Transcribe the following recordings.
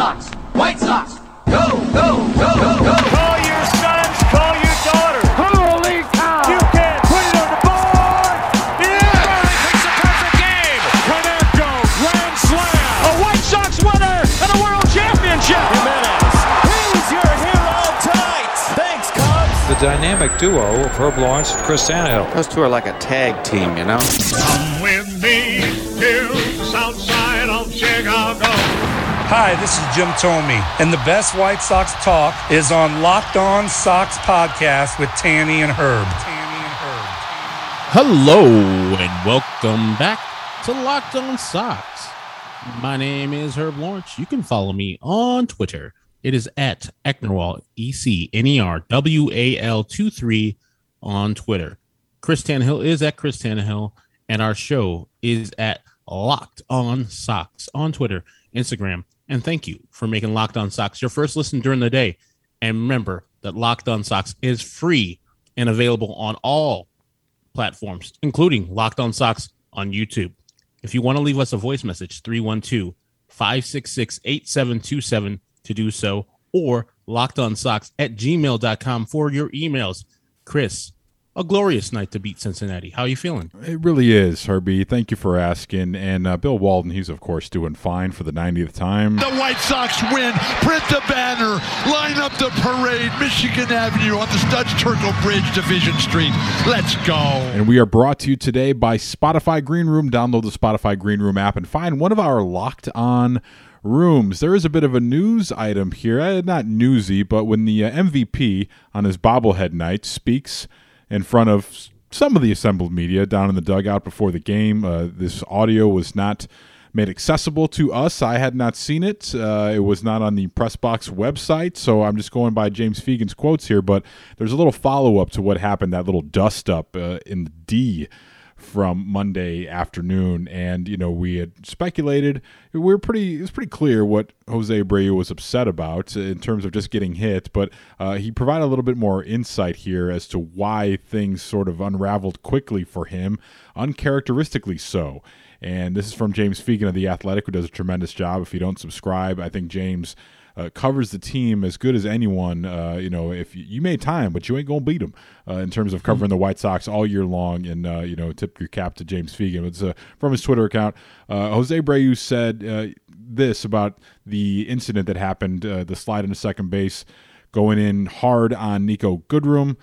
Sox! White Sox! Go, go, go, go, go! Call your sons, call your daughters. Holy cow! You can put it on the board. Yeah! It's a perfect game. Konerko, grand slam. A White Sox winner and a world championship. Jimenez, he's your hero tonight. Thanks, Cubs. The dynamic duo of Herb Lawrence and Chris Tannehill. Those two are like a tag team, you know? Hi, this is Jim Thome, and the best White Sox talk is on Locked On Sox podcast with Tanny and Herb. Hello and welcome back to Locked On Sox. My name is Herb Lawrence. You can follow me on Twitter. It is at Ecnerwal, E C N E R W A L 2 3 on Twitter. Chris Tannehill is at Chris Tannehill, and our show is at Locked On Sox on Twitter, Instagram, and thank you for making Locked On Sox your first listen during the day. And remember that Locked On Sox is free and available on all platforms, including Locked On Sox on YouTube. If you want to leave us a voice message, 312 566 8727 to do so, or lockedonsocks at gmail.com for your emails. Chris, a glorious night to beat Cincinnati. How are you feeling? It really is, Herbie. Thank you for asking. And uh, Bill Walden, he's of course doing fine for the 90th time. The White Sox win. Print the banner. Line up the parade. Michigan Avenue on the Studs Terkel Bridge, Division Street. Let's go. And we are brought to you today by Spotify Green Room. Download the Spotify Green Room app and find one of our locked on rooms. There is a bit of a news item here. Uh, not newsy, but when the uh, MVP on his bobblehead night speaks in front of some of the assembled media down in the dugout before the game, uh, this audio was not made accessible to us. I had not seen it. Uh, it was not on the press box website, so I'm just going by James Fegan's quotes here. But there's a little follow up to what happened, that little dust up uh, in the D from Monday afternoon, and you know we had speculated. We were pretty. It was pretty clear what Jose Abreu was upset about in terms of just getting hit, but uh, he provided a little bit more insight here as to why things sort of unraveled quickly for him, uncharacteristically so. And this is from James Fegan of the Athletic, who does a tremendous job. If you don't subscribe, I think James uh, covers the team as good as anyone. Uh, you know, if you, you made time, but you ain't gonna beat them uh, in terms of covering the White Sox all year long. And uh, you know, tip your cap to James Fegan. It's uh, from his Twitter account. Uh, Jose Abreu said this about the incident that happened, the slide into second base, going in hard on Niko Goodrum.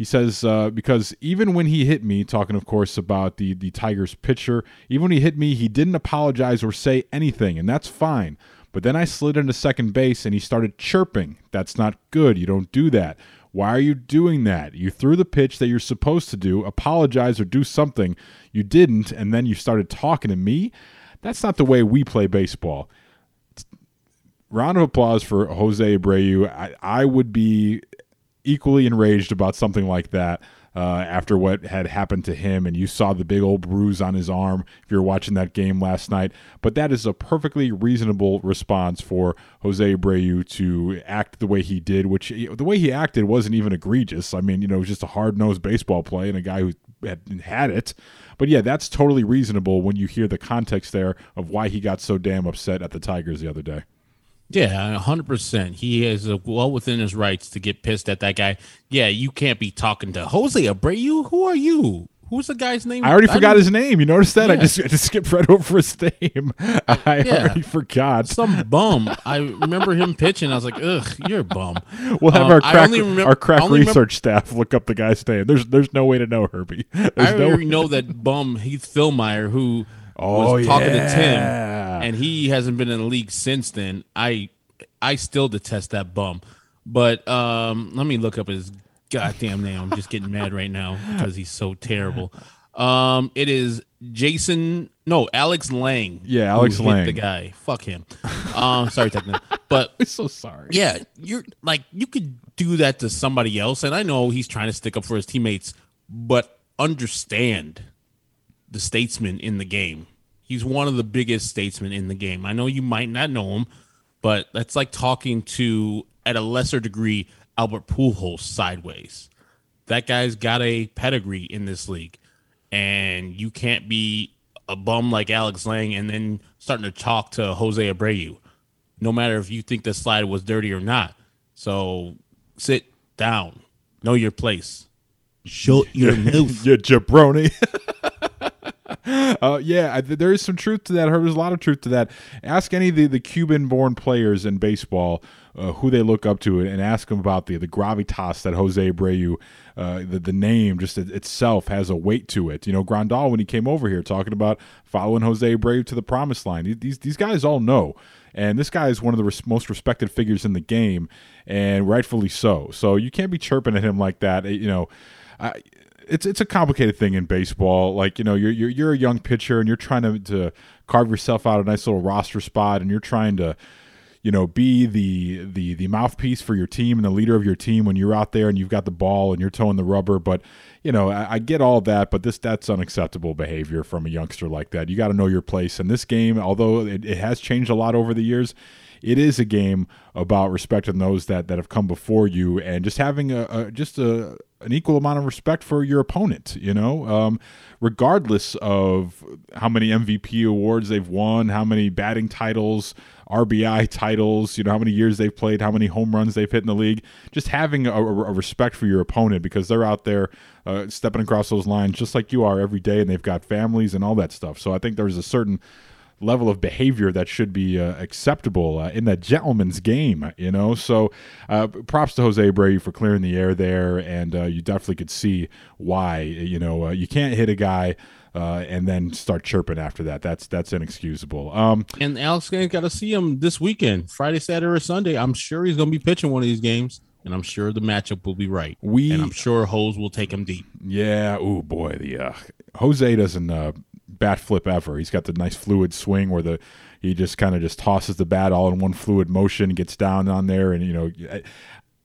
He says uh, because even when he hit me, talking of course about the the Tigers pitcher, even when he hit me, he didn't apologize or say anything, and that's fine. But then I slid into second base and he started chirping. That's not good. You don't do that. Why are you doing that? You threw the pitch that you're supposed to do, apologize or do something. You didn't, and then you started talking to me. That's not the way we play baseball. Round of applause for Jose Abreu. I, I would be equally enraged about something like that uh, after what had happened to him, and you saw the big old bruise on his arm if you're watching that game last night. But that is a perfectly reasonable response for Jose Abreu to act the way he did, which the way he acted wasn't even egregious. I mean, you know, it was just a hard nosed baseball play and a guy who had had it. But yeah, that's totally reasonable when you hear the context there of why he got so damn upset at the Tigers the other day. Yeah, hundred percent. He is uh, well within his rights to get pissed at that guy. Yeah, you can't be talking to Jose Abreu. Who are you? Who's the guy's name? I already I forgot his name. You noticed that? Yeah. I just I just skipped right over his name. I yeah. already forgot. Some bum. I remember him pitching. I was like, ugh, you're a bum. We'll have um, our crack, remember, our crack research remember, staff look up the guy's name. There's there's no way to know Herbie. There's I already no know that bum Heath Fillmyer who oh, was talking yeah. to Tim, and he hasn't been in the league since then. I I still detest that bum. But um, let me look up his goddamn name. I'm just getting mad right now because he's so terrible. Um, it is Jason. No, Alex Lange. Yeah, Alex Lange, the guy. Fuck him. Um, sorry, Techno, but I'm so sorry. Yeah, you're like you could do that to somebody else, and I know he's trying to stick up for his teammates, but understand the statesman in the game. He's one of the biggest statesmen in the game. I know you might not know him, but that's like talking to, at a lesser degree, Albert Pujols sideways. That guy's got a pedigree in this league, and you can't be a bum like Alex Lange and then starting to talk to Jose Abreu. no matter if you think the slide was dirty or not. So sit down, know your place, shut your mouth. you jabroni. uh, yeah, there is some truth to that. There's a lot of truth to that. Ask any of the, the Cuban-born players in baseball uh, who they look up to, and ask them about the the gravitas that Jose Abreu, uh, the the name just it, itself has a weight to it. You know, Grandal when he came over here talking about following Jose Abreu to the promised line. These these guys all know. And this guy is one of the res- most respected figures in the game, and rightfully so. So you can't be chirping at him like that. You know, I, it's it's a complicated thing in baseball. Like you know, you're you're, you're a young pitcher and you're trying to, to carve yourself out a nice little roster spot, and you're trying to you know be the the the mouthpiece for your team and the leader of your team when you're out there and you've got the ball and you're towing the rubber. But you know I, I get all that but this that's unacceptable behavior from a youngster like that. You got to know your place. And this game although it, it has changed a lot over the years it is a game about respecting those that that have come before you and just having a, a just a an equal amount of respect for your opponent you know um, regardless of how many mvp awards they've won how many batting titles RBI titles, you know, how many years they've played, how many home runs they've hit in the league. Just having a, a respect for your opponent because they're out there uh, stepping across those lines just like you are every day and they've got families and all that stuff. So I think there's a certain level of behavior that should be uh, acceptable uh, in that gentleman's game, you know. So, uh, props to Jose Abreu for clearing the air there, and uh, you definitely could see why. You know, uh, you can't hit a guy uh, and then start chirping after that. That's that's inexcusable. Um, and Alex Gannon's got to see him this weekend, Friday, Saturday, or Sunday. I'm sure he's going to be pitching one of these games, and I'm sure the matchup will be right. We and I'm sure Hose will take him deep. Yeah. Oh boy, the uh, Jose doesn't uh, bat flip ever. He's got the nice fluid swing where the he just kind of just tosses the bat all in one fluid motion, gets down on there, and you know.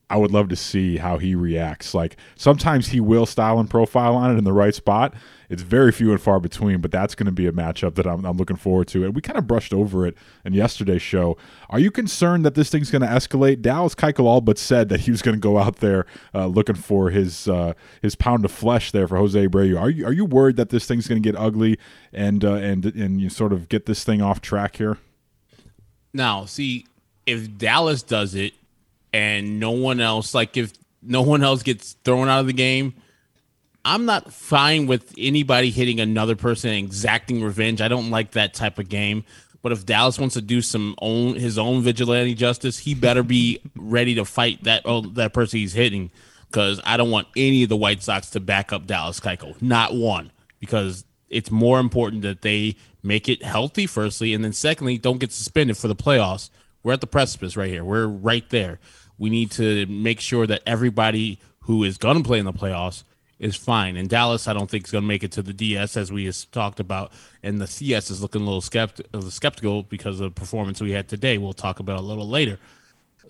I would love to see how he reacts. Like sometimes he will style and profile on it in the right spot, it's very few and far between, but that's going to be a matchup that I'm, I'm looking forward to. And we kind of brushed over it in yesterday's show. Are you concerned that this thing's going to escalate? Dallas Keuchel all but said that he was going to go out there uh, looking for his uh, his pound of flesh there for Jose Abreu. Are you are you worried that this thing's going to get ugly and uh, and and you sort of get this thing off track here? Now, see if Dallas does it and no one else, like if no one else gets thrown out of the game I'm not fine with anybody hitting another person and exacting revenge. I don't like that type of game. But if Dallas wants to do some own his own vigilante justice, he better be ready to fight that oh, that person he's hitting. Because I don't want any of the White Sox to back up Dallas Keuchel, not one. Because it's more important that they make it healthy, firstly, and then secondly, don't get suspended for the playoffs. We're at the precipice right here. We're right there. We need to make sure that everybody who is going to play in the playoffs is fine. And Dallas, I don't think is going to make it to the DS as we just talked about, and the CS is looking a little skepti- skeptical because of the performance we had today. We'll talk about a little later.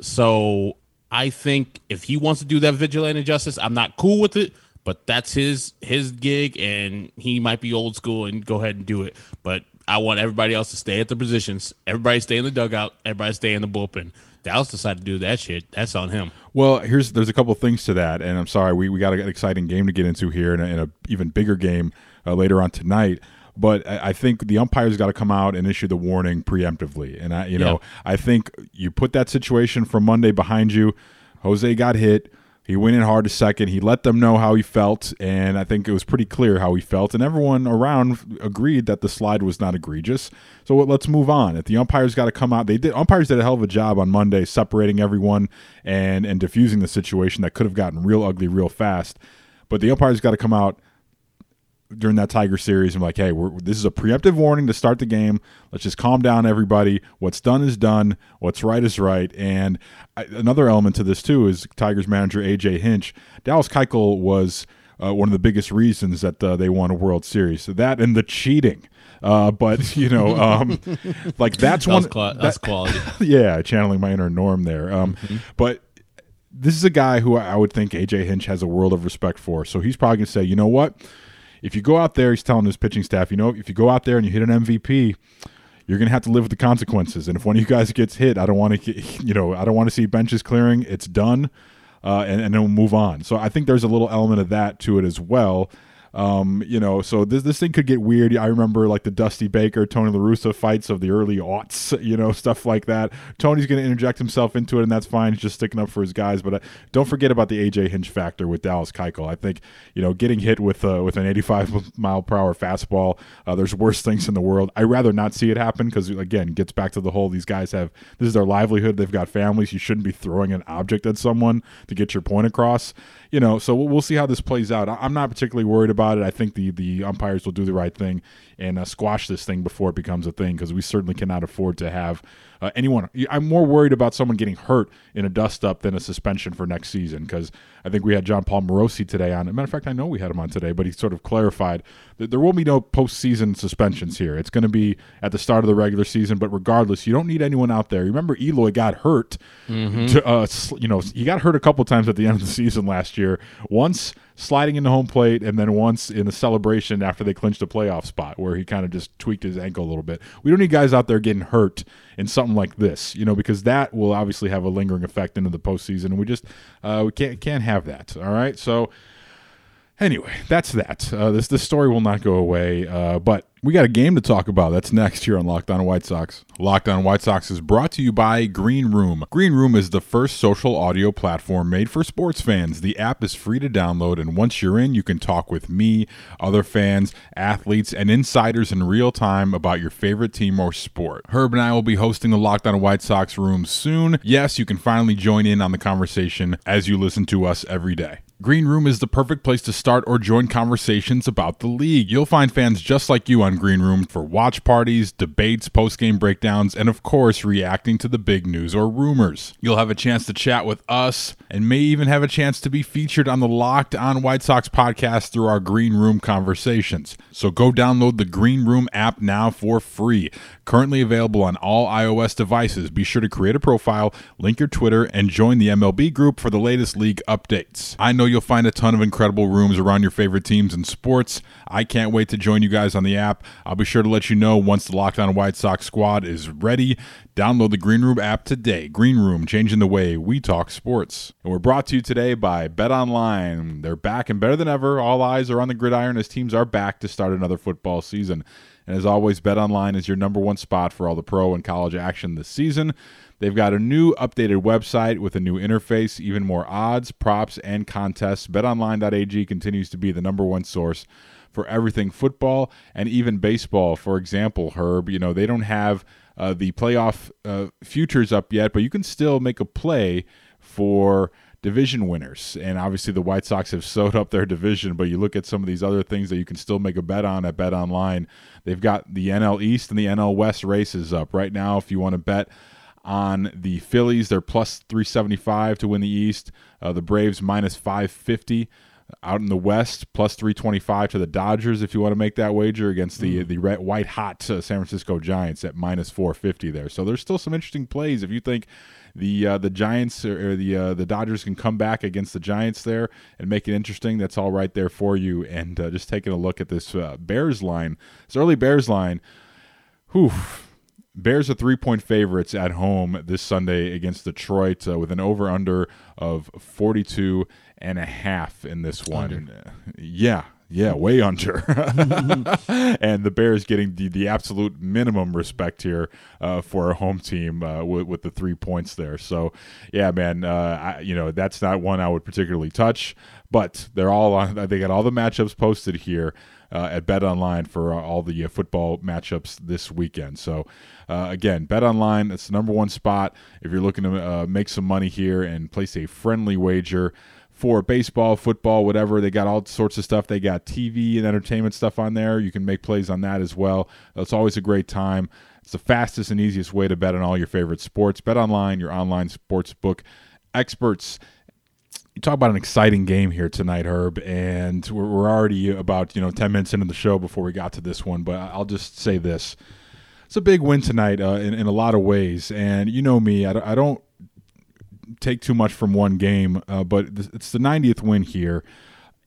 So I think if he wants to do that vigilante justice, I'm not cool with it, but that's his his gig, and he might be old school and go ahead and do it. But I want everybody else to stay at the positions. Everybody stay in the dugout. Everybody stay in the bullpen. Dallas decided to do that shit. That's on him. Well, here's there's a couple things to that, and I'm sorry we, we got an exciting game to get into here, and a, and even bigger game uh, later on tonight. But I, I think the umpires got to come out and issue the warning preemptively, and I you know. I think you put that situation from Monday behind you. Jose got hit. He went in hard a second. He let them know how he felt, and I think it was pretty clear how he felt. And everyone around agreed that the slide was not egregious. So let's move on. If the umpires got to come out, they did. Umpires did a hell of a job on Monday, separating everyone and and diffusing the situation that could have gotten real ugly real fast. But the umpires got to come out during that Tiger series. I'm like, hey, this is a preemptive warning to start the game. Let's just calm down, everybody. What's done is done. What's right is right. And I, another element to this too is Tigers manager AJ Hinch. Dallas Keuchel was uh, one of the biggest reasons that uh, they won a World Series. So that and the cheating. Uh, but you know, um, like that's one. Qual- that's quality. yeah, channeling my inner Norm there. Um, mm-hmm. But this is a guy who I would think AJ Hinch has a world of respect for. So he's probably gonna say, you know what? If you go out there, he's telling his pitching staff, you know, if you go out there and you hit an MVP, you're going to have to live with the consequences. And if one of you guys gets hit, I don't want to, you know, I don't want to see benches clearing. It's done, uh, and, and then we'll move on. So I think there's a little element of that to it as well. Um, you know, so this this thing could get weird. I remember like the Dusty Baker, Tony La Russa fights of the early aughts, you know, stuff like that. Tony's going to interject himself into it, and that's fine. He's just sticking up for his guys. But uh, don't forget about the AJ Hinch factor with Dallas Keuchel. I think you know getting hit with uh, with an 85 mile per hour fastball. Uh, there's worse things in the world. I'd rather not see it happen because again, gets back to the whole. These guys have this is their livelihood. They've got families. You shouldn't be throwing an object at someone to get your point across you know, so we'll see how this plays out. I'm not particularly worried about it. I think the the umpires will do the right thing and uh, squash this thing before it becomes a thing because we certainly cannot afford to have uh, anyone. I'm more worried about someone getting hurt in a dust up than a suspension for next season because I think we had Jon Paul Morosi today on. As a matter of fact, I know we had him on today, but he sort of clarified that there will be no postseason suspensions here. It's going to be at the start of the regular season, but regardless, you don't need anyone out there. Remember, Eloy got hurt. Mm-hmm. To, uh, you know, he got hurt a couple times at the end of the season last year. Once sliding into home plate, and then once in the celebration after they clinched a playoff spot where he kind of just tweaked his ankle a little bit. We don't need guys out there getting hurt in something like this, you know, because that will obviously have a lingering effect into the postseason, and we just uh, we can't can't have that. All right, so anyway, that's that. Uh, this this story will not go away, uh, but we got a game to talk about. That's next here on Locked On White Sox. Locked On White Sox is brought to you by Green Room. Green Room is the first social audio platform made for sports fans. The app is free to download, and once you're in, you can talk with me, other fans, athletes, and insiders in real time about your favorite team or sport. Herb and I will be hosting the Locked On White Sox room soon. Yes, you can finally join in on the conversation as you listen to us every day. Green Room is the perfect place to start or join conversations about the league. You'll find fans just like you on Green Room for watch parties, debates, post game breakdowns, and of course, reacting to the big news or rumors. You'll have a chance to chat with us and may even have a chance to be featured on the Locked On White Sox podcast through our Green Room conversations. So go download the Green Room app now for free. Currently available on all iOS devices. Be sure to create a profile, link your Twitter, and join the MLB group for the latest league updates. I know you'll find a ton of incredible rooms around your favorite teams and sports. I can't wait to join you guys on the app. I'll be sure to let you know once the Locked On White Sox squad is ready. Download the Green Room app today. Green Room, changing the way we talk sports. And we're brought to you today by Bet Online. They're back and better than ever. All eyes are on the gridiron as teams are back to start another football season. And as always, Bet Online is your number one spot for all the pro and college action this season. They've got a new updated website with a new interface, even more odds, props, and contests. BetOnline.ag continues to be the number one source for everything football and even baseball. For example, Herb, you know, they don't have uh, the playoff uh, futures up yet, but you can still make a play for division winners. And obviously, the White Sox have sewed up their division, but you look at some of these other things that you can still make a bet on at Bet Online. They've got the NL East and the NL West races up right now. If you want to bet on the Phillies, they're plus 375 to win the East. Uh, the Braves minus 550 out in the West, plus 325 to the Dodgers if you want to make that wager against the mm. the red, white hot uh, San Francisco Giants at minus 450 there. So there's still some interesting plays if you think the uh, the Giants or, or the uh, the Dodgers can come back against the Giants there and make it interesting. That's all right there for you. And uh, just taking a look at this uh, Bears line, this early Bears line, whew. Bears are three point favorites at home this Sunday against Detroit uh, with an over under of 42 and a half in this one. Under. Yeah, yeah, way under. and the Bears getting the, the absolute minimum respect here uh, for a home team uh, with, with the three points there. So, yeah, man, uh, I, you know that's not one I would particularly touch. But they're all on. They got all the matchups posted here uh, at Bet Online for uh, all the uh, football matchups this weekend. So, again, Bet Online. It's the number one spot if you're looking to make some money here and place a friendly wager for baseball, football, whatever. They got all sorts of stuff. They got TV and entertainment stuff on there. You can make plays on that as well. It's always a great time. It's the fastest and easiest way to bet on all your favorite sports. Bet online, your online sports book experts. You talk about an exciting game here tonight, Herb, and we're, we're already about you know ten minutes into the show before we got to this one. But I'll just say this: it's a big win tonight uh, in, in a lot of ways. And you know me, I, don't take too much from one game, uh, but it's the 90th win here,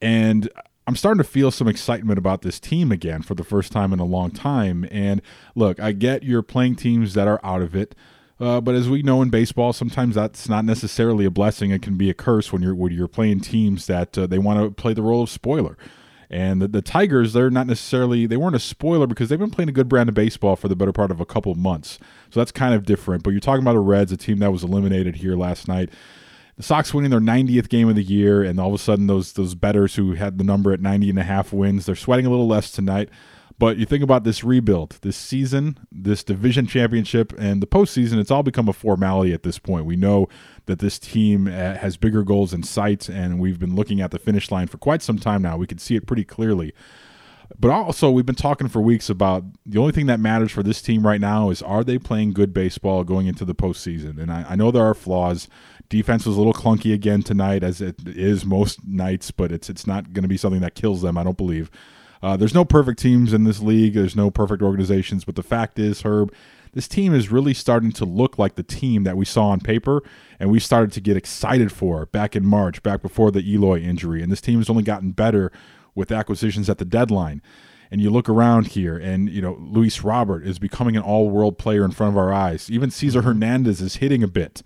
and I'm starting to feel some excitement about this team again for the first time in a long time. And look, I get you're playing teams that are out of it. Uh, but as we know in baseball, sometimes that's not necessarily a blessing. It can be a curse when you're when you're playing teams that uh, they want to play the role of spoiler. And the, the Tigers, they're not necessarily they weren't a spoiler because they've been playing a good brand of baseball for the better part of a couple months. So that's kind of different. But you're talking about the Reds, a team that was eliminated here last night. The Sox winning their 90th game of the year, and all of a sudden those those betters who had the number at 90 and a half wins, they're sweating a little less tonight. But you think about this rebuild, this season, this division championship, and the postseason, it's all become a formality at this point. We know that this team uh, has bigger goals in sight, and we've been looking at the finish line for quite some time now. We can see it pretty clearly. But also, we've been talking for weeks about the only thing that matters for this team right now is are they playing good baseball going into the postseason? And I, I know there are flaws. Defense was a little clunky again tonight, as it is most nights, but it's it's not going to be something that kills them. I don't believe. Uh, there's no perfect teams in this league. There's no perfect organizations, but the fact is, Herb, this team is really starting to look like the team that we saw on paper and we started to get excited for back in March, back before the Eloy injury. And this team has only gotten better with acquisitions at the deadline. And you look around here, and you know Luis Robert is becoming an all-world player in front of our eyes. Even Cesar Hernandez is hitting a bit.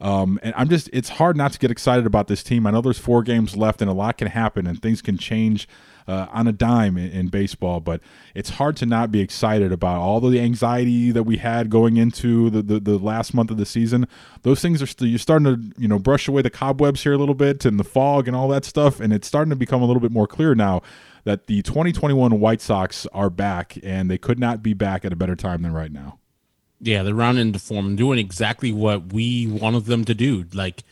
Um, and I'm just, it's hard not to get excited about this team. I know there's four games left and a lot can happen and things can change uh, on a dime in, in, baseball, but it's hard to not be excited about all the anxiety that we had going into the, the, the last month of the season. Those things are still, you're starting to, you know, brush away the cobwebs here a little bit and the fog and all that stuff. And it's starting to become a little bit more clear now that the 2021 White Sox are back and they could not be back at a better time than right now. Yeah, they're rounding into form and doing exactly what we wanted them to do. Like,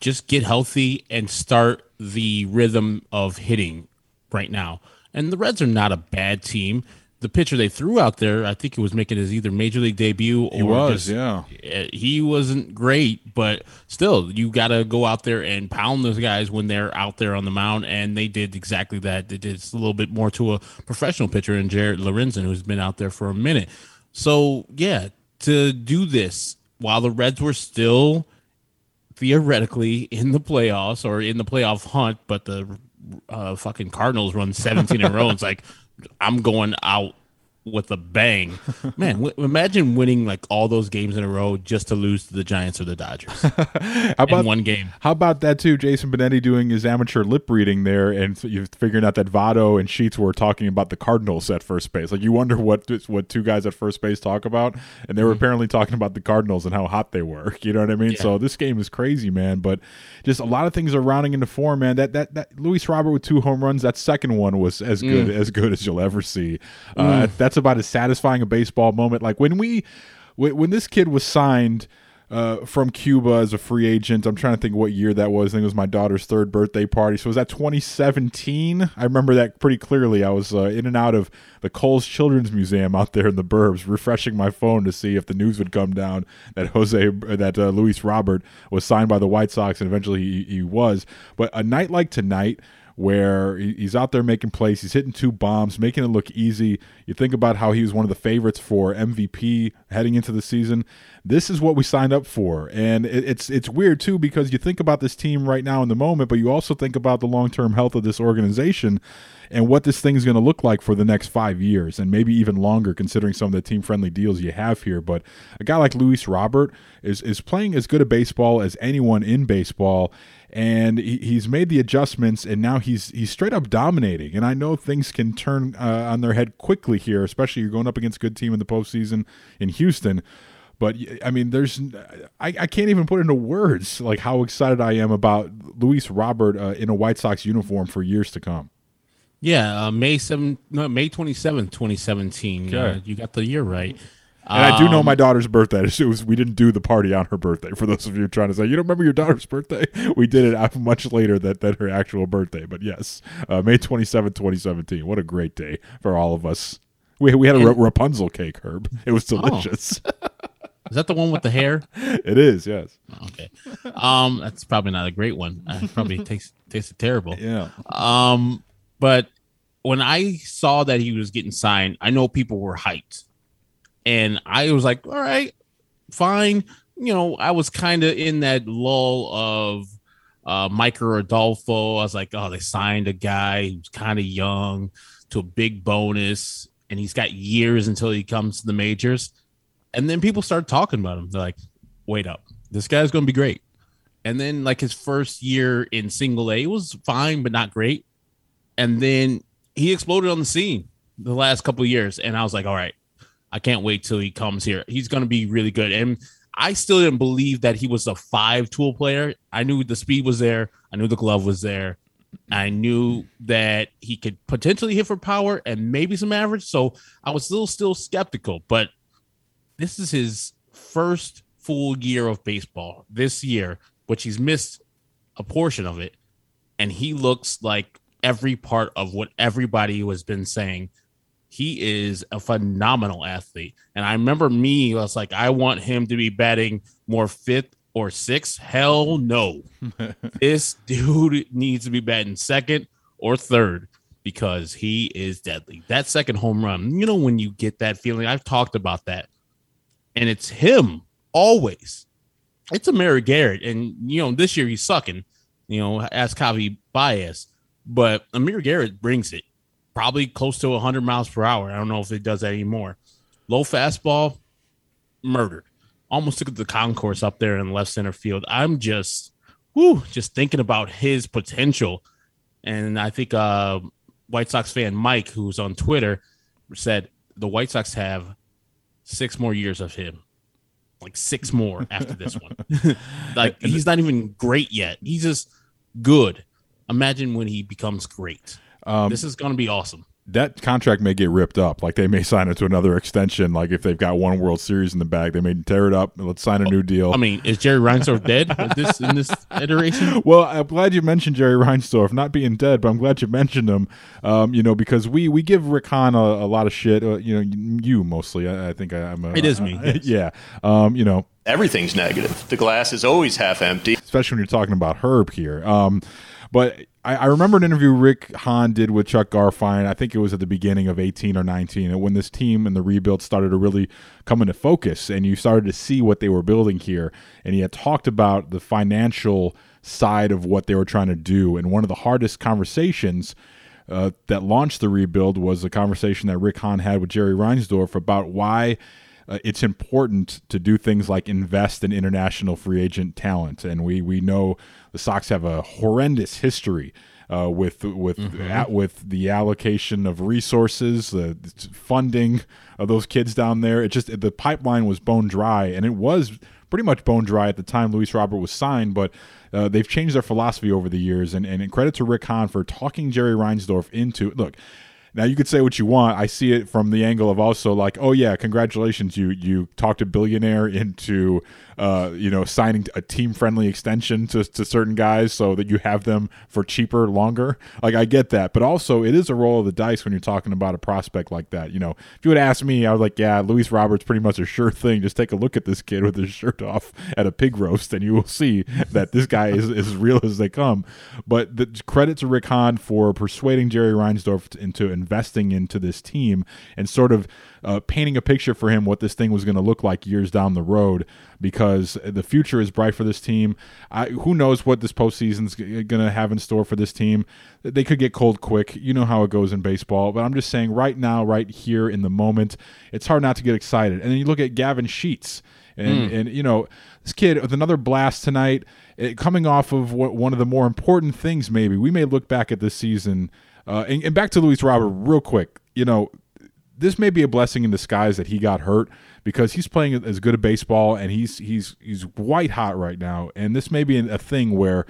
just get healthy and start the rhythm of hitting right now. And the Reds are not a bad team. The pitcher they threw out there, I think it was making his either major league debut or he was, just, yeah. Eh, he wasn't great, but still, you got to go out there and pound those guys when they're out there on the mound, and they did exactly that. They did a little bit more to a professional pitcher in Jared Lorenzen, who's been out there for a minute. So yeah, to do this while the Reds were still theoretically in the playoffs or in the playoff hunt, but the uh, fucking Cardinals run 17 in a row. It's like I'm going out with a bang. Man, w- imagine winning like all those games in a row just to lose to the Giants or the Dodgers how about, in one game. How about that too? Jason Benetti doing his amateur lip reading there, and you're figuring out that Votto and Sheets were talking about the Cardinals at first base. Like you wonder what what two guys at first base talk about, and they were mm-hmm. apparently talking about the Cardinals and how hot they were. You know what I mean? Yeah. So this game is crazy, man. But just a lot of things are rounding into form, man. That that that Luis Robert with two home runs. That second one was as good mm. as good as you'll ever see. Uh, mm. That's about as satisfying a baseball moment. Like when we when this kid was signed uh, from Cuba as a free agent. I'm trying to think what year that was. I think it was my daughter's third birthday party. So was that 2017? I remember that pretty clearly. I was uh, in and out of the Kohl's Children's Museum out there in the burbs, refreshing my phone to see if the news would come down that Jose, that uh, Luis Robert was signed by the White Sox, and eventually he, he was. But a night like tonight where he's out there making plays. He's hitting two bombs, making it look easy. You think about how he was one of the favorites for MVP heading into the season. This is what we signed up for, and it's it's weird too because you think about this team right now in the moment, but you also think about the long term health of this organization and what this thing is going to look like for the next five years and maybe even longer, considering some of the team friendly deals you have here. But a guy like Luis Robert is is playing as good a baseball as anyone in baseball and he's made the adjustments, and now he's he's straight up dominating. And I know things can turn uh, on their head quickly here, especially you're going up against a good team in the postseason in Houston. But I mean, there's I, I can't even put into words like how excited I am about Luis Robert uh, in a White Sox uniform for years to come. Yeah, uh, May seven, no, May twenty seventh, twenty seventeen. Okay. Uh, you got the year right. And um, I do know my um, daughter's birthday. It was we didn't do the party on her birthday. For those of you trying to say you don't remember your daughter's birthday, we did it much later than, than her actual birthday. But yes, uh, May 27, twenty seventeen. What a great day for all of us. We we had a and, Rapunzel cake, Herb. It was oh. delicious. Oh. Is that the one with the hair? it is. Yes. Okay. Um, that's probably not a great one. Uh, probably tastes tasted terrible. Yeah. Um, but when I saw that he was getting signed, I know people were hyped and I was like, all right, fine. You know, I was kind of in that lull of uh, Micker Adolfo. I was like, oh, they signed a guy who's kind of young to a big bonus, and he's got years until he comes to the majors. And then people start talking about him. They're like, wait up, this guy's going to be great. And then, like, his first year in single A was fine, but not great. And then he exploded on the scene the last couple of years, and I was like, all right, I can't wait till he comes here. He's going to be really good. And I still didn't believe that he was a five tool player. I knew the speed was there. I knew the glove was there. I knew that he could potentially hit for power and maybe some average. So I was still still skeptical, but this is his first full year of baseball this year, which he's missed a portion of it, and he looks like every part of what everybody has been saying. He is a phenomenal athlete. And I remember me, I was like, I want him to be batting more fifth or sixth. Hell no. this dude needs to be batting second or third because he is deadly. That second home run, you know, when you get that feeling, I've talked about that. And it's him always. It's Amir Garrett. And, you know, this year he's sucking, you know, ask Javi Baez. But Amir Garrett brings it probably close to 100 miles per hour. I don't know if it does that anymore. Low fastball, murdered. Almost took the concourse up there in left center field. I'm just, whoo, just thinking about his potential. And I think uh, White Sox fan Mike, who's on Twitter, said the White Sox have six more years of him. Like six more after this one. like he's not even great yet. He's just good. Imagine when he becomes great. Um, this is going to be awesome. that contract may get ripped up. Like they may sign it to another extension. Like if they've got one World Series in the bag, they may tear it up and let's sign a new deal. I mean, is Jerry Reinsdorf dead in this in this iteration? well, I'm glad you mentioned Jerry Reinsdorf, not being dead, but I'm glad you mentioned him. Um, you know, because we we give Rick Hahn a, a lot of shit. Uh, you know, you mostly. I, I think I, am a. It is me, uh, yes. yeah. Um, you know, Everything's negative. The glass is always half empty. especially when you're talking about Herb here. Um, but I, I remember an interview Rick Hahn did with Chuck Garfien. I think it was at the beginning of 18 or 19, and when this team and the rebuild started to really come into focus, and you started to see what they were building here. And he had talked about the financial side of what they were trying to do. And one of the hardest conversations uh, that launched the rebuild was a conversation that Rick Hahn had with Jerry Reinsdorf about why uh, it's important to do things like invest in international free agent talent. And we we know the Sox have a horrendous history. Uh, with with at, with the allocation of resources, the funding of those kids down there, it just the pipeline was bone dry, and it was pretty much bone dry at the time Luis Robert was signed. But uh, they've changed their philosophy over the years, and, and credit to Rick Hahn for talking Jerry Reinsdorf into look. Now you could say what you want. I see it from the angle of also like, oh yeah, congratulations, you you talked a billionaire into uh, you know signing a team friendly extension to, to certain guys so that you have them for cheaper longer. Like I get that, but also it is a roll of the dice when you're talking about a prospect like that. You know, if you would ask me, I was like, yeah, Luis Roberts pretty much a sure thing. Just take a look at this kid with his shirt off at a pig roast, and you will see that this guy is as real as they come. But the credit to Rick Hahn for persuading Jerry Reinsdorf into investing into this team and sort of uh, painting a picture for him what this thing was going to look like years down the road because the future is bright for this team. I, who knows what this postseason's going to have in store for this team? They could get cold quick. You know how it goes in baseball. But I'm just saying, right now, right here in the moment, it's hard not to get excited. And then you look at Gavin Sheets. And, and you know this kid with another blast tonight, eh, coming off of what, one of the more important things. Maybe we may look back at this season, uh, and, and back to Luis Robert real quick. You know, this may be a blessing in disguise that he got hurt because he's playing as good a baseball and he's he's he's white hot right now. And this may be a thing where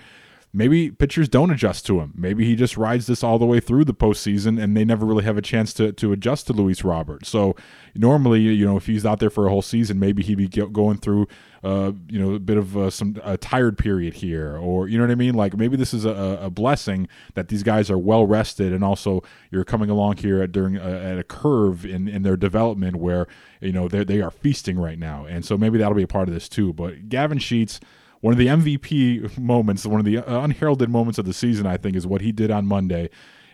maybe pitchers don't adjust to him. Maybe he just rides this all the way through the postseason and they never really have a chance to, to adjust to Luis Robert. So normally, you know, if he's out there for a whole season, maybe he'd be going through, uh, you know, a bit of uh, some a tired period here, or you know what I mean. Like maybe this is a, a blessing that these guys are well rested, and also you're coming along here at, during a, at a curve in in their development where you know they are feasting right now, and so maybe that'll be a part of this too. But Gavin Sheets one of the MVP moments, one of the uh, unheralded moments of the season, I think, is what he did on Monday.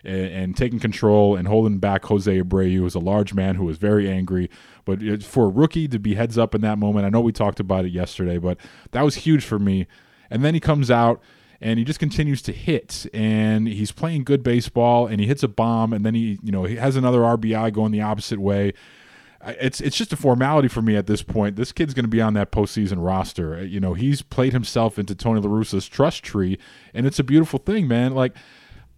And, taking control and holding back Jose Abreu, who was a large man who was very angry. But for a rookie to be heads up in that moment, I know we talked about it yesterday, but that was huge for me. And then he comes out and he just continues to hit and he's playing good baseball and he hits a bomb and then he you know he has another RBI going the opposite way it's it's just a formality for me at this point. This kid's going to be on that postseason roster. Uh, You know, he's played himself into Tony La Russa's trust tree, and it's a beautiful thing, man. Like,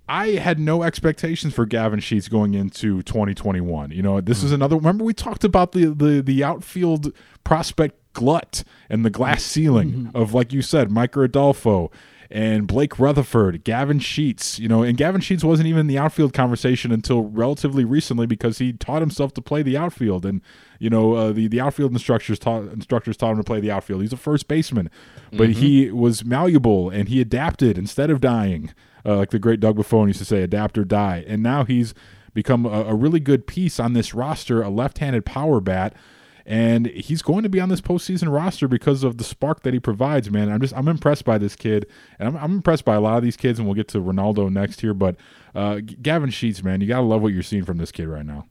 I had no expectations for Gavin Sheets going into 2021. You know, this is mm. another. Remember, we talked about the the the outfield prospect glut and the glass mm-hmm. ceiling mm-hmm. of, like you said, Micker Adolfo and Blake Rutherford, Gavin Sheets. You know, and Gavin Sheets wasn't even in the outfield conversation until relatively recently because he taught himself to play the outfield, and you know, uh, the the outfield instructors taught instructors taught him to play the outfield. He's a first baseman, but he was malleable and he adapted instead of dying uh, like the great Doug Buffone used to say, adapt or die. And now he's become a, a really good piece on this roster, a left-handed power bat, and he's going to be on this postseason roster because of the spark that he provides. Man, I'm just I'm impressed by this kid, and I'm, I'm impressed by a lot of these kids. And we'll get to Reynaldo next here, but uh, Gavin Sheets, man, you gotta love what you're seeing from this kid right now.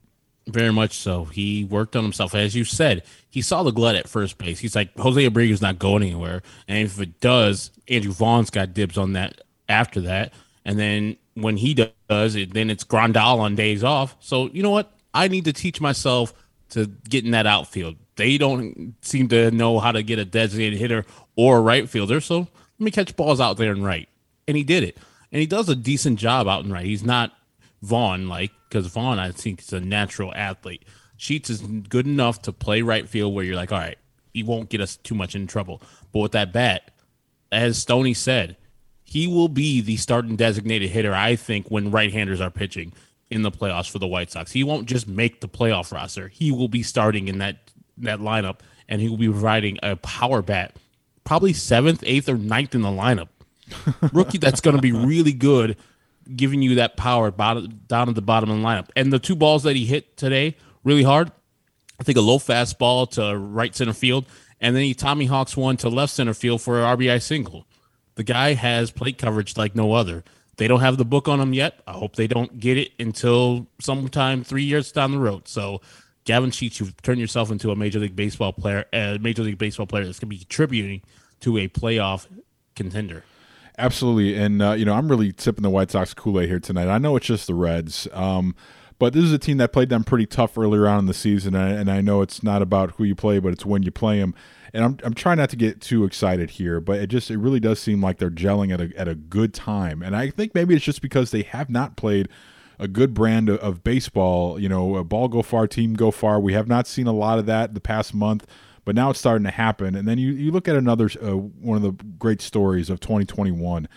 Very much so. He worked on himself. As you said, he saw the glut at first base. He's like, Jose Abreu's not going anywhere. And if it does, Andrew Vaughn's got dibs on that after that. And then when he does it, then it's Grandal on days off. So you know what? I need to teach myself to get in that outfield. They don't seem to know how to get a designated hitter or a right fielder. So let me catch balls out there and right. And he did it. And he does a decent job out and right. He's not Vaughn like because Vaughn, I think, is a natural athlete. Sheets is good enough to play right field where you're like, all right, he won't get us too much in trouble. But with that bat, as Stoney said, he will be the starting designated hitter, I think, when right handers are pitching in the playoffs for the White Sox. He won't just make the playoff roster. He will be starting in that that lineup and he will be providing a power bat, probably seventh, eighth, or ninth in the lineup. Rookie that's going to be really good, giving you that power bottom, down at the bottom of the lineup. And the two balls that he hit today, really hard. I think a low fastball to right center field, and then he Tommy Hawks one to left center field for an RBI single. The guy has plate coverage like no other. They don't have the book on them yet. I hope they don't get it until sometime three years down the road. So, Gavin Sheets, you've turned yourself into a Major League Baseball player, a Major League Baseball player that's going to be contributing to a playoff contender. Absolutely, and uh, you know I'm really sipping the White Sox Kool Aid here tonight. I know it's just the Reds, um, but this is a team that played them pretty tough earlier on in the season, and I, and I know it's not about who you play, but it's when you play them. And I'm, I'm trying not to get too excited here, but it just it really does seem like they're gelling at a at a good time, and I think maybe it's just because they have not played a good brand of, of baseball. You know, a ball go far, team go far. We have not seen a lot of that the past month but now it's starting to happen. And then you, you look at another uh, one of the great stories of 2021,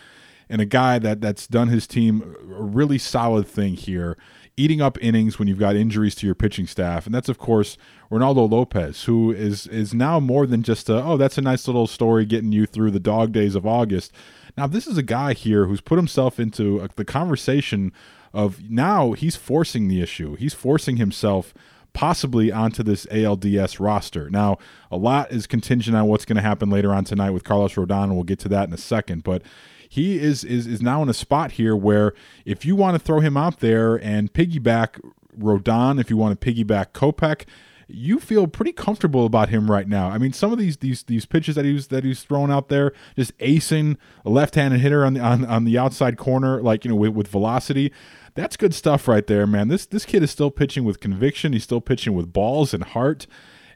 and a guy that that's done his team a really solid thing here, eating up innings when you've got injuries to your pitching staff, and that's of course Reynaldo Lopez, who is is now more than just a oh that's a nice little story getting you through the dog days of August. Now this is a guy here who's put himself into a, the conversation of now he's forcing the issue. He's forcing himself possibly onto this ALDS roster. Now, a lot is contingent on what's going to happen later on tonight with Carlos Rodon, and we'll get to that in a second. But he is is is now in a spot here where if you want to throw him out there and piggyback Rodon, if you want to piggyback Kopech, you feel pretty comfortable about him right now. I mean, some of these these these pitches that he's that he's throwing out there, just acing a left-handed hitter on the on, on the outside corner, like you know with, with velocity. That's good stuff right there, man. This this kid is still pitching with conviction. He's still pitching with balls and heart.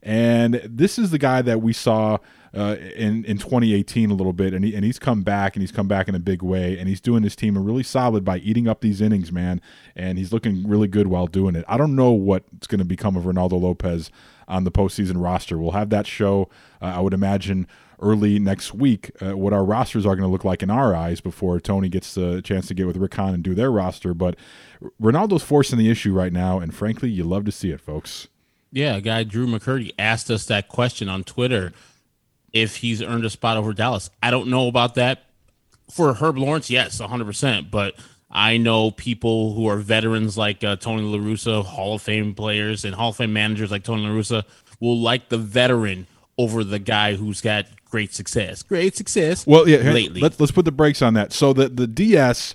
And this is the guy that we saw uh, in in 2018 a little bit, and he, and he's come back, and he's come back in a big way, and he's doing his team a really solid by eating up these innings, man. And he's looking really good while doing it. I don't know what's going to become of Reynaldo Lopez on the postseason roster. We'll have that show, uh, I would imagine, early next week. Uh, what our rosters are going to look like in our eyes before Tony gets the chance to get with Rick Hahn and do their roster. But Reynaldo's forcing the issue right now, and frankly, you love to see it, folks. Yeah, guy Drew McCurdy asked us that question on Twitter if he's earned a spot over Dallas. I don't know about that. For Herb Lawrence, yes, 100%. But I know people who are veterans like uh, Tony La Russa, Hall of Fame players, and Hall of Fame managers like Tony La Russa will like the veteran over the guy who's got great success. Great success. Well, yeah. lately. Let's let's put the brakes on that. So the the DS.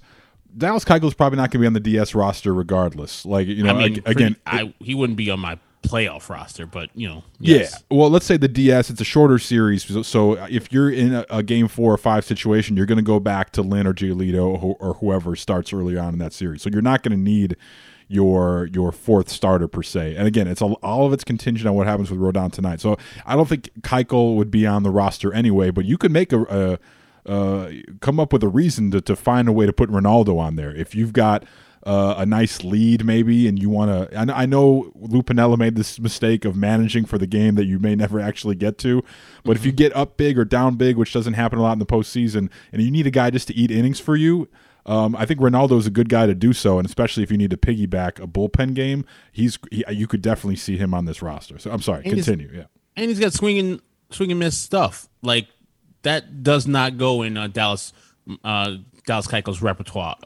Dallas Keuchel's probably not going to be on the DS roster regardless. Like you know, I mean, ag- again, pretty- I, he wouldn't be on my playoff roster, but you know, Yeah. Well, let's say the DS, it's a shorter series. So, so if you're in a, a game four or five situation, you're going to go back to Lynn or Giolito or, or whoever starts early on in that series. So you're not going to need your your fourth starter per se. And again, it's all, all of it's contingent on what happens with Rodon tonight. So I don't think Keuchel would be on the roster anyway, but you could make a, a uh, come up with a reason to, to find a way to put Reynaldo on there. If you've got uh, a nice lead maybe and you want to I, I know Lou Piniella made this mistake of managing for the game that you may never actually get to but if you get up big or down big which doesn't happen a lot in the postseason and you need a guy just to eat innings for you um, I think Reynaldo is a good guy to do so, and especially if you need to piggyback a bullpen game, he's he, you could definitely see him on this roster. So I'm sorry, And continue. Yeah, and he's got swinging swing and miss stuff like that does not go in uh, Dallas uh, Dallas Keuchel's repertoire.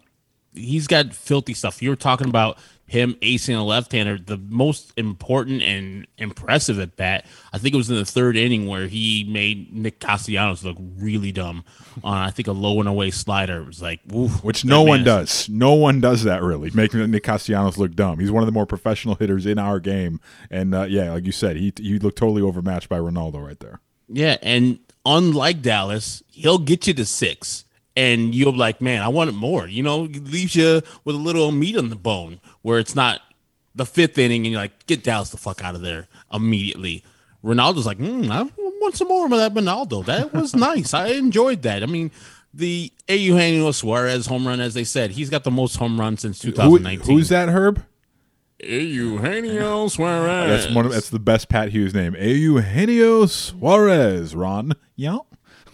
He's got filthy stuff. You were talking about him acing a left-hander. The most important and impressive at bat, I think it was in the third inning where he made Nick Castellanos look really dumb on I think a low and away slider. It was like, oof, which no one is- does. No one does that really, making Nick Castellanos look dumb. He's one of the more professional hitters in our game, and uh, yeah, like you said, he he looked totally overmatched by Reynaldo right there. Yeah, and unlike Dallas, he'll get you to six, and you'll be like, man, I wanted more. You know, it leaves you with a little meat on the bone where it's not the fifth inning, and you're like, get Dallas the fuck out of there immediately. Reynaldo's like, mm, I want some more of that Reynaldo. That was nice. I enjoyed that. I mean, the Eugenio Suarez home run, as they said, he's got the most home runs since Who, 2019. who's that, Herb? Eugenio Suarez. That's one. Of, that's the best Pat Hughes name. Eugenio Suarez. Ron. Yeah.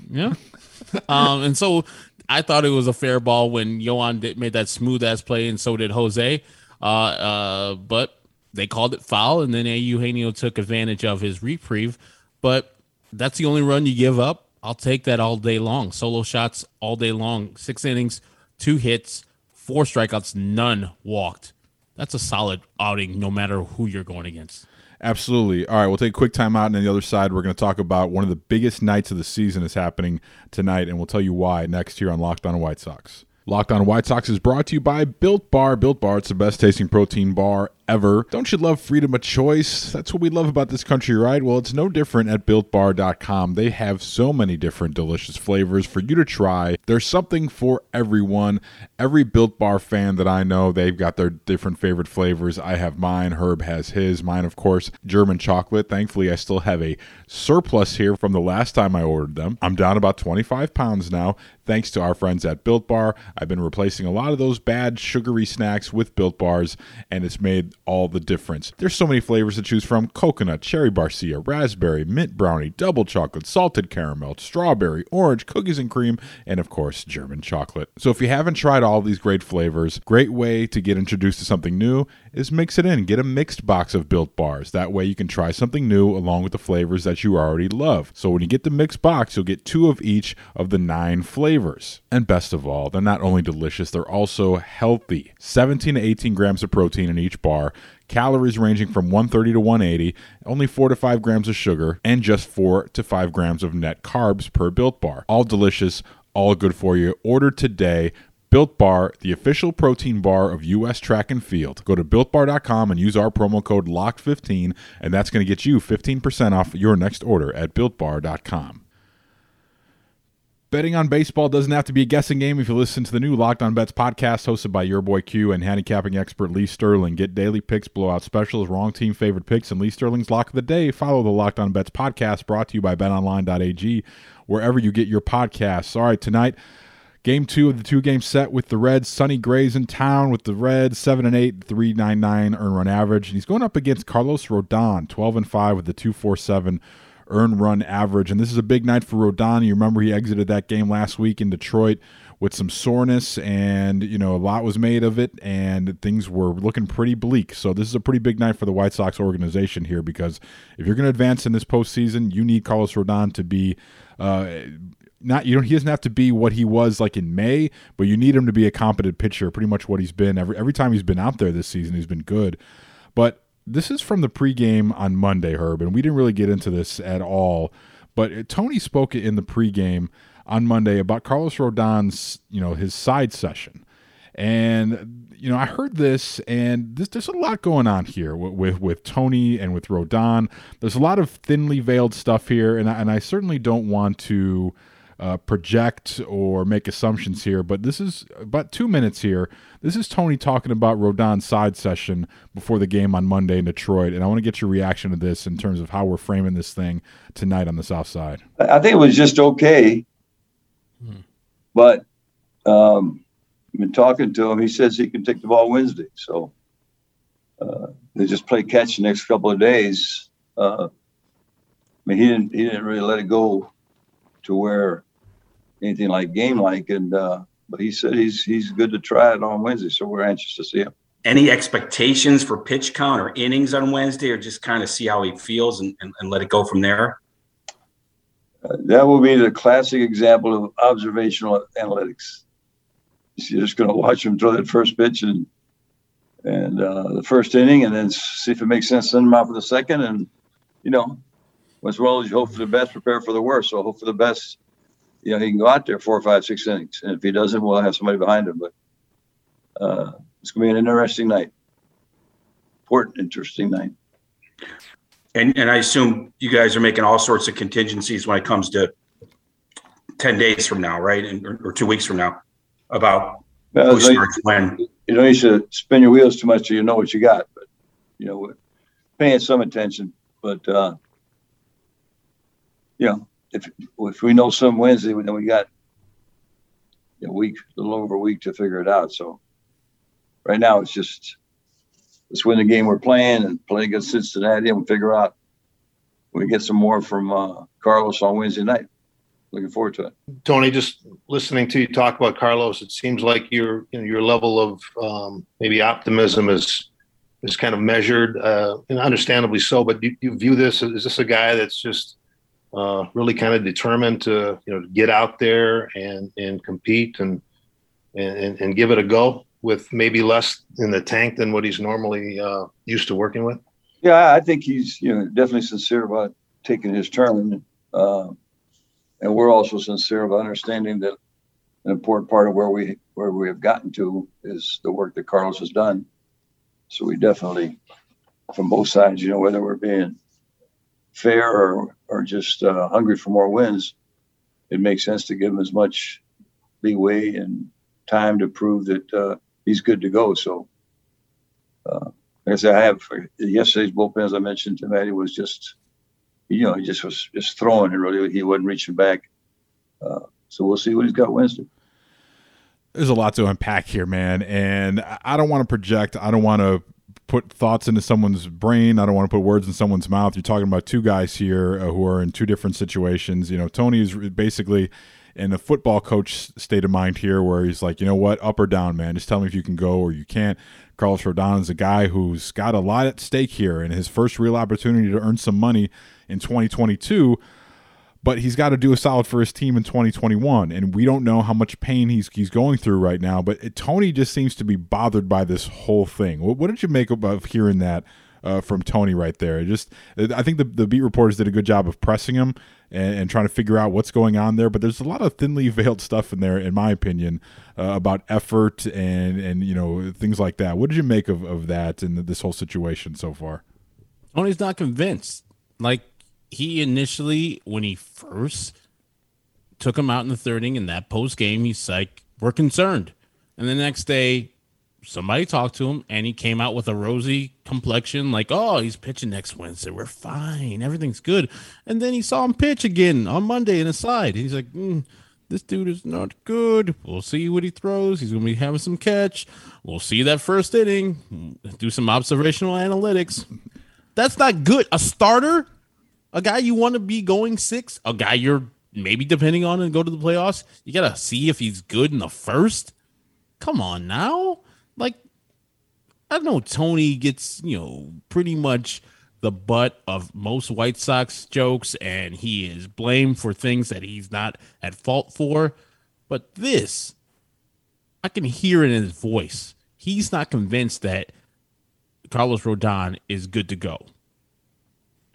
Yeah. um, and so I thought it was a fair ball when Yoan did, made that smooth ass play, and so did Jose. Uh, uh, but they called it foul, and then Eugenio took advantage of his reprieve. But that's the only run you give up. I'll take that all day long. Solo shots all day long. Six innings, two hits, four strikeouts, none walked. That's a solid outing, no matter who you're going against. Absolutely. All right, we'll take a quick time out, and on the other side, we're going to talk about one of the biggest nights of the season is happening tonight, and we'll tell you why next here on Locked On White Sox. Locked On White Sox is brought to you by Built Bar. Built Bar, it's the best tasting protein bar ever. Don't you love freedom of choice? That's what we love about this country, right? Well, it's no different at builtbar.com. They have so many different delicious flavors for you to try. There's something for everyone. Every Built Bar fan that I know, they've got their different favorite flavors. I have mine, Herb has his, mine, of course, German chocolate. Thankfully, I still have a surplus here from the last time I ordered them. I'm down about 25 pounds now, thanks to our friends at Built Bar. I've been replacing a lot of those bad sugary snacks with Built Bars, and it's made all the difference. There's so many flavors to choose from coconut, cherry barcia, raspberry, mint brownie, double chocolate, salted caramel, strawberry, orange, cookies and cream, and of course, German chocolate. So if you haven't tried all these great flavors, great way to get introduced to something new is mix it in. Get a mixed box of built bars. That way you can try something new along with the flavors that you already love. So when you get the mixed box, you'll get two of each of the nine flavors. And best of all, they're not only delicious, they're also healthy. 17 to 18 grams of protein in each bar. Calories ranging from 130 to 180, only 4 to 5 grams of sugar, and just 4 to 5 grams of net carbs per built bar. All delicious, all good for you. Order today. Built Bar, the official protein bar of U.S. track and field. Go to builtbar.com and use our promo code LOCKED15, and that's going to get you 15% off your next order at builtbar.com. Betting on baseball doesn't have to be a guessing game if you listen to the new Locked On Bets podcast hosted by your boy Q and handicapping expert Lee Sterling. Get daily picks, blowout specials, wrong team favorite picks, and Lee Sterling's lock of the day. Follow the Locked On Bets podcast brought to you by betonline.ag wherever you get your podcasts. All right, tonight Game two of the two game set with the Reds. Sonny Gray's in town with the Reds, seven and eight, three nine nine earn run average, and he's going up against Carlos Rodon, twelve and five with the two four seven earn run average. And this is a big night for Rodon. You remember he exited that game last week in Detroit with some soreness, and you know a lot was made of it, and things were looking pretty bleak. So this is a pretty big night for the White Sox organization here because if you're going to advance in this postseason, you need Carlos Rodon to be. Uh, not you don't he doesn't have to be what he was like in May, but you need him to be a competent pitcher, pretty much what he's been every every time he's been out there this season, he's been good. But this is from the pregame on Monday, Herb, and we didn't really get into this at all. But Tony spoke in the pregame on Monday about Carlos Rodon's, you know, his side session. And you know, I heard this, and this, there's a lot going on here with, with, with Tony and with Rodon. There's a lot of thinly veiled stuff here, and I, and I certainly don't want to uh, project or make assumptions here. But this is about two minutes here. This is Tony talking about Rodon's side session before the game on Monday in Detroit, and I want to get your reaction to this in terms of how we're framing this thing tonight on the South Side. I think it was just okay. but um, I've been talking to him. He says he can take the ball Wednesday. So uh, they just play catch the next couple of days. Uh, I mean, he didn't he didn't really let it go to where anything like game like, and uh, but he said he's he's good to try it on Wednesday. So we're anxious to see him. Any expectations for pitch count or innings on Wednesday, or just kind of see how he feels and, and, and let it go from there? Uh, that will be the classic example of observational analytics. You're just going to watch him throw that first pitch and and uh, the first inning, and then see if it makes sense. Send him out for the second, and you know, as well as you hope for the best, prepare for the worst. So hope for the best. You know, he can go out there four, five, six innings, and if he doesn't, we'll have somebody behind him. But uh, it's going to be an interesting night. Important, interesting night. And and I assume you guys are making all sorts of contingencies when it comes to ten days from now, right, and, or, or two weeks from now, about Well, who so you- starts when. you don't need to spin your wheels too much so you know what you got. But you know, we're paying some attention. But uh, you know, if if we know some Wednesday, then we got a week, a little over a week to figure it out. So right now, it's just let's win the game we're playing and play against Cincinnati, and figure out we get some more from uh, Carlos on Wednesday night. Looking forward to it. Tony, just listening to you talk about Carlos, it seems like your you know, your level of um, maybe optimism is is kind of measured, uh, and understandably so. But you, you view this is this a guy that's just uh, really kind of determined to you know get out there and and compete and and and give it a go with maybe less in the tank than what he's normally uh, used to working with. Yeah, I think he's you know definitely sincere about taking his turn, uh, and we're also sincere about understanding that an important part of where we where we have gotten to is the work that Carlos has done. So we definitely, from both sides, you know, whether we're being fair or or just uh, hungry for more wins, it makes sense to give him as much leeway and time to prove that uh, he's good to go. So. Uh, like I said, I have yesterday's bullpen, as I mentioned to Matty, was just, you know, he just was just throwing it really. He wasn't reaching back. Uh, so we'll see what he's got Wednesday. There's a lot to unpack here, man. And I don't want to project. I don't want to put thoughts into someone's brain. I don't want to put words in someone's mouth. You're talking about two guys here uh, who are in two different situations. You know, Tony is basically in a football coach state of mind here where he's like, you know what, up or down, man. Just tell me if you can go or you can't. Carlos Rodon is a guy who's got a lot at stake here and his first real opportunity to earn some money in 2022 but he's got to do a solid for his team in 2021 and we don't know how much pain he's he's going through right now but it, Tony just seems to be bothered by this whole thing what, what did you make of, hearing that uh, from Tony right there. Just, I think the, the beat reporters did a good job of pressing him and, and trying to figure out what's going on there. But there's a lot of thinly veiled stuff in there, in my opinion, uh, about effort and and you know things like that. What did you make of, of that and this whole situation so far? Tony's not convinced. Like he initially, when he first took him out in the third inning in that post game, he's like, "We're concerned," and the next day, somebody talked to him, and he came out with a rosy complexion, like, "Oh, he's pitching next Wednesday. We're fine. Everything's good." And then he saw him pitch again on Monday in a slide. He's like, mm, "This dude is not good. We'll see what he throws. He's gonna be having some catch. We'll see that first inning. Do some observational analytics." That's not good. A starter, a guy you want to be going six, a guy you're maybe depending on and go to the playoffs. You gotta see if he's good in the first. Come on now, like I know Tony gets you know pretty much the butt of most White Sox jokes, and he is blamed for things that he's not at fault for. But this, I can hear it in his voice. He's not convinced that Carlos Rodon is good to go.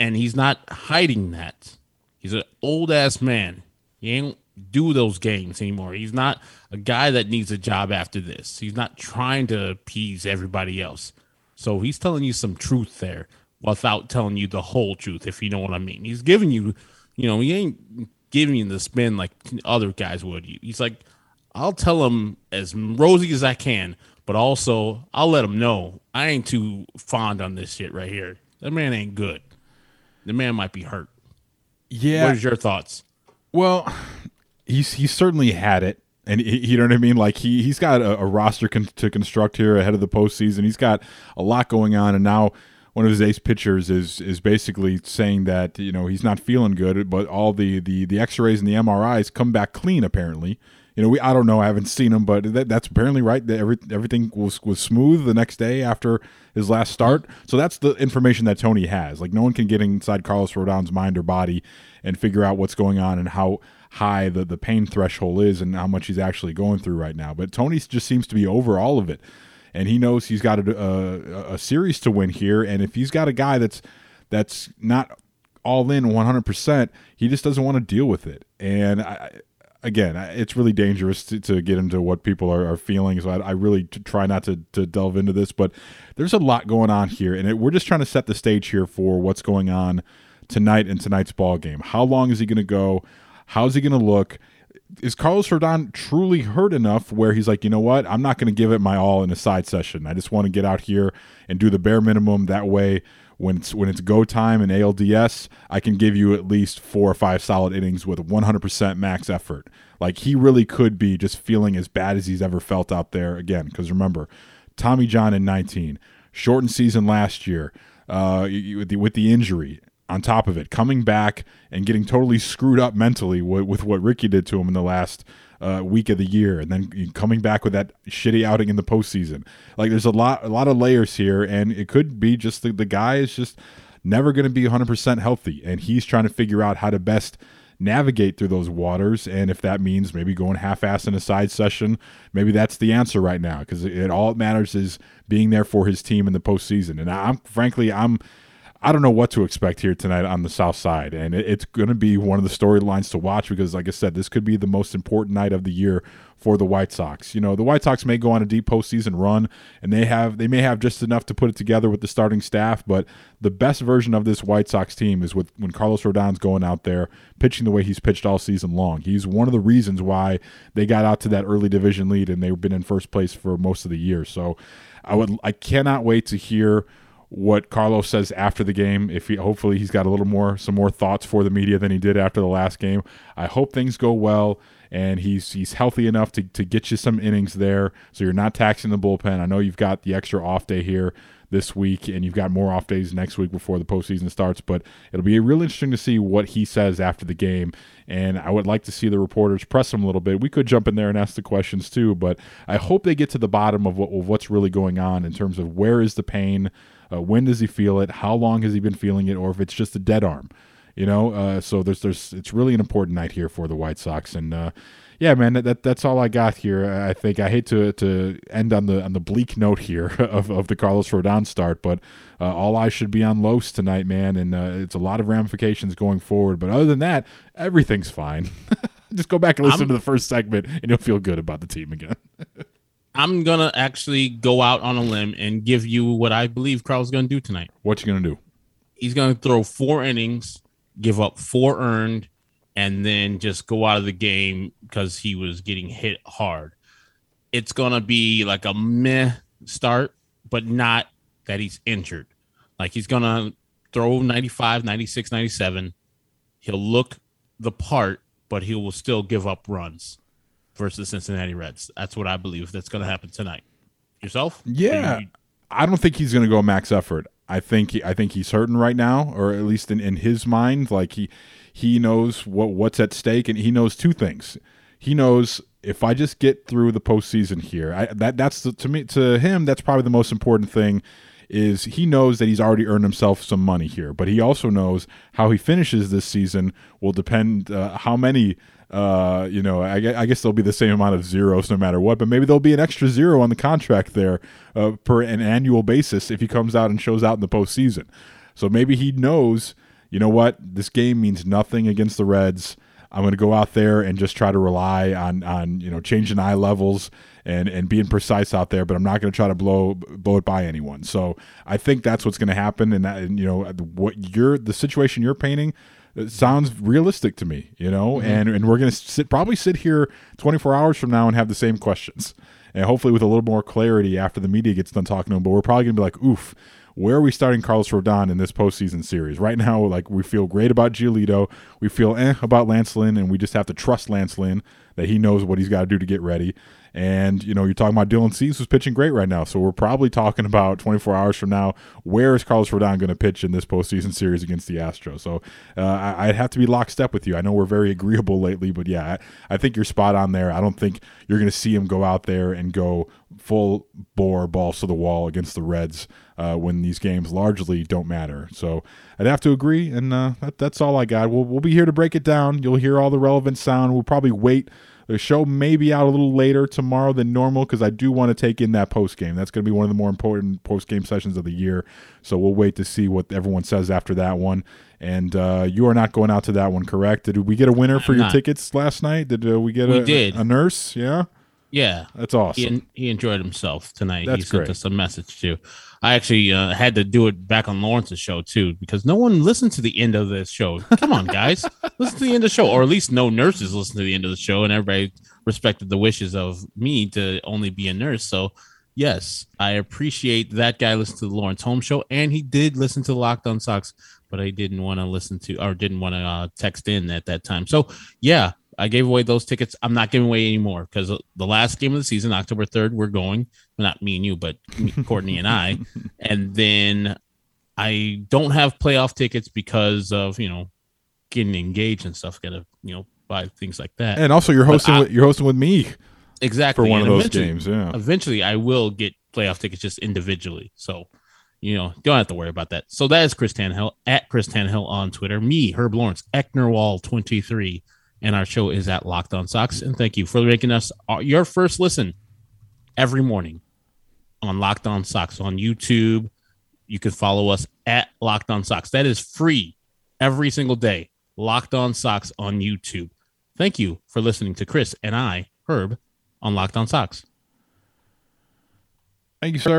And he's not hiding that. He's an old ass man. He ain't do those games anymore. He's not a guy that needs a job after this. He's not trying to appease everybody else. So he's telling you some truth there without telling you the whole truth, if you know what I mean. He's giving you, you know, he ain't giving you the spin like other guys would. He's like, I'll tell him as rosy as I can, but also I'll let him know I ain't too fond on this shit right here. That man ain't good. The man might be hurt. Yeah. What is your thoughts? Well, he's he certainly had it, And he, you know what I mean? Like he he's got a, a roster con- to construct here ahead of the postseason. He's got a lot going on, and now one of his ace pitchers is is basically saying that you know he's not feeling good, but all the the the X-rays and the MRIs come back clean apparently. You know, we I don't know, I haven't seen him, but that, that's apparently right. That every, everything was was smooth the next day after his last start. Mm-hmm. So that's the information that Tony has. Like no one can get inside Carlos Rodon's mind or body and figure out what's going on and how high the, the pain threshold is and how much he's actually going through right now. But Tony just seems to be over all of it. And he knows he's got a, a, a series to win here. And if he's got a guy that's that's not all in 100%, he just doesn't want to deal with it. And I, again, it's really dangerous to, to, get into what people are, are feeling. So I, I really try not to, to delve into this, but there's a lot going on here, and it, we're just trying to set the stage here for what's going on tonight in tonight's ball game. How long is he going to go? How's he going to look? Is Carlos Rodon truly hurt enough where he's like, you know what? I'm not going to give it my all in a side session. I just want to get out here and do the bare minimum. That way, when it's when it's go time in ALDS, I can give you at least four or five solid innings with 100% max effort. Like he really could be just feeling as bad as he's ever felt out there again. Because remember, Tommy John in 19, shortened season last year uh, with the with the injury. On top of it, coming back and getting totally screwed up mentally with, with what Ricky did to him in the last uh, week of the year, and then coming back with that shitty outing in the postseason. Like there's a lot, a lot of layers here, and it could be just the, the guy is just never going to be 100% healthy, and he's trying to figure out how to best navigate through those waters. And if that means maybe going half-ass in a side session, maybe that's the answer right now because it, it all it matters is being there for his team in the postseason. And I'm frankly, I'm I don't know what to expect here tonight on the South Side, and it, it's going to be one of the storylines to watch because, like I said, this could be the most important night of the year for the White Sox. You know, the White Sox may go on a deep postseason run, and they have they may have just enough to put it together with the starting staff, but the best version of this White Sox team is with when Carlos Rodon's going out there pitching the way he's pitched all season long. He's one of the reasons why they got out to that early division lead and they've been in first place for most of the year. So I would I cannot wait to hear what Carlos says after the game. If he hopefully he's got a little more some more thoughts for the media than he did after the last game. I hope things go well and he's he's healthy enough to, to get you some innings there so you're not taxing the bullpen. I know you've got the extra off day here this week and you've got more off days next week before the postseason starts, but it'll be real interesting to see what he says after the game. And I would like to see the reporters press him a little bit. We could jump in there and ask the questions too, but I hope they get to the bottom of, what, of what's really going on in terms of where is the pain, uh, when does he feel it? How long has he been feeling it? Or if it's just a dead arm, you know? Uh, so there's there's it's really an important night here for the White Sox, and uh, yeah, man, that, that, that's all I got here. I think I hate to to end on the on the bleak note here of, of the Carlos Rodon start, but uh, all eyes should be on Los tonight, man, and uh, it's a lot of ramifications going forward. But other than that, everything's fine. Just go back and listen I'm, to the first segment, and you'll feel good about the team again. I'm gonna actually go out on a limb and give you what I believe Carl's gonna do tonight. What you gonna do? He's gonna throw four innings, give up four earned, and then just go out of the game because he was getting hit hard. It's gonna be like a meh start, but not that he's injured. Like he's gonna throw 95, 96, 97. He'll look the part, but he will still give up runs versus Cincinnati Reds. That's what I believe that's going to happen tonight. Yourself? Yeah. You, I don't think he's going to go max effort. I think he, I think he's hurting right now, or at least in, in his mind, like he he knows what what's at stake, and he knows two things. He knows if I just get through the postseason here, I, that that's the, to me to him that's probably the most important thing. Is he knows that he's already earned himself some money here, but he also knows how he finishes this season will depend uh, how many uh, you know, I, I, guess there'll be the same amount of zeros no matter what, but maybe there'll be an extra zero on the contract there uh, per an annual basis if he comes out and shows out in the postseason. So maybe he knows, you know what, this game means nothing against the Reds. I'm going to go out there and just try to rely on on you know changing eye levels and and being precise out there, but I'm not going to try to blow blow it by anyone. So I think that's what's going to happen, and, that, and you know what you're the situation you're painting it sounds realistic to me, you know, mm-hmm. and and we're gonna sit probably sit here 24 hours from now and have the same questions, and hopefully with a little more clarity after the media gets done talking to him. But we're probably gonna be like, oof. Where are we starting Carlos Rodon in this postseason series? Right now, like we feel great about Giolito, we feel eh about Lance Lynn, and we just have to trust Lance Lynn. that he knows what he's got to do to get ready. And, you know, you're talking about Dylan Cease who's pitching great right now. So we're probably talking about 24 hours from now, where is Carlos Rodon going to pitch in this postseason series against the Astros? So uh, I'd have to be lockstep with you. I know we're very agreeable lately, but yeah, I, I think you're spot on there. I don't think you're going to see him go out there and go full bore balls to the wall against the Reds uh, when these games largely don't matter. So I'd have to agree, and uh, that, that's all I got. We'll, we'll be here to break it down. You'll hear all the relevant sound. We'll probably wait the show may be out a little later tomorrow than normal because I do want to take in that post game. That's going to be one of the more important post game sessions of the year. So we'll wait to see what everyone says after that one. And uh, you are not going out to that one, correct? Did we get a winner for I'm your not. tickets last night? Did uh, we get We a, did. a nurse? Yeah. Yeah, That's awesome. He, he enjoyed himself tonight. That's he sent great. us a message too. I actually uh, had to do it back on Lawrence's show too because no one listened to the end of this show. Come on, guys, listen to the end of the show, or at least no nurses listened to the end of the show, and everybody respected the wishes of me to only be a nurse. So, yes, I appreciate that guy listened to the Lawrence Home show, and he did listen to Locked On Sox, but I didn't want to listen to or didn't want to uh, text in at that time. So, yeah, I gave away those tickets. I'm not giving away anymore because the last game of the season, October 3rd, we're going. Well, not me and you, but Courtney and I. And then I don't have playoff tickets because of, you know, getting engaged and stuff. Got to, you know, buy things like that. And also, you're hosting. I- with, you're hosting with me exactly for one of and those games. Yeah. Eventually, I will get playoff tickets just individually. So, you know, don't have to worry about that. So that is Chris Tannehill at Chris Tannehill on Twitter. Me, Herb Lawrence, Ecnerwal23. And our show is at Locked On Sox. And thank you for making us your first listen every morning on Locked On Sox on YouTube. You can follow us at Locked On Sox. That is free every single day. Locked On Sox on YouTube. Thank you for listening to Chris and I, Herb, on Locked On Sox. Thank you, sir.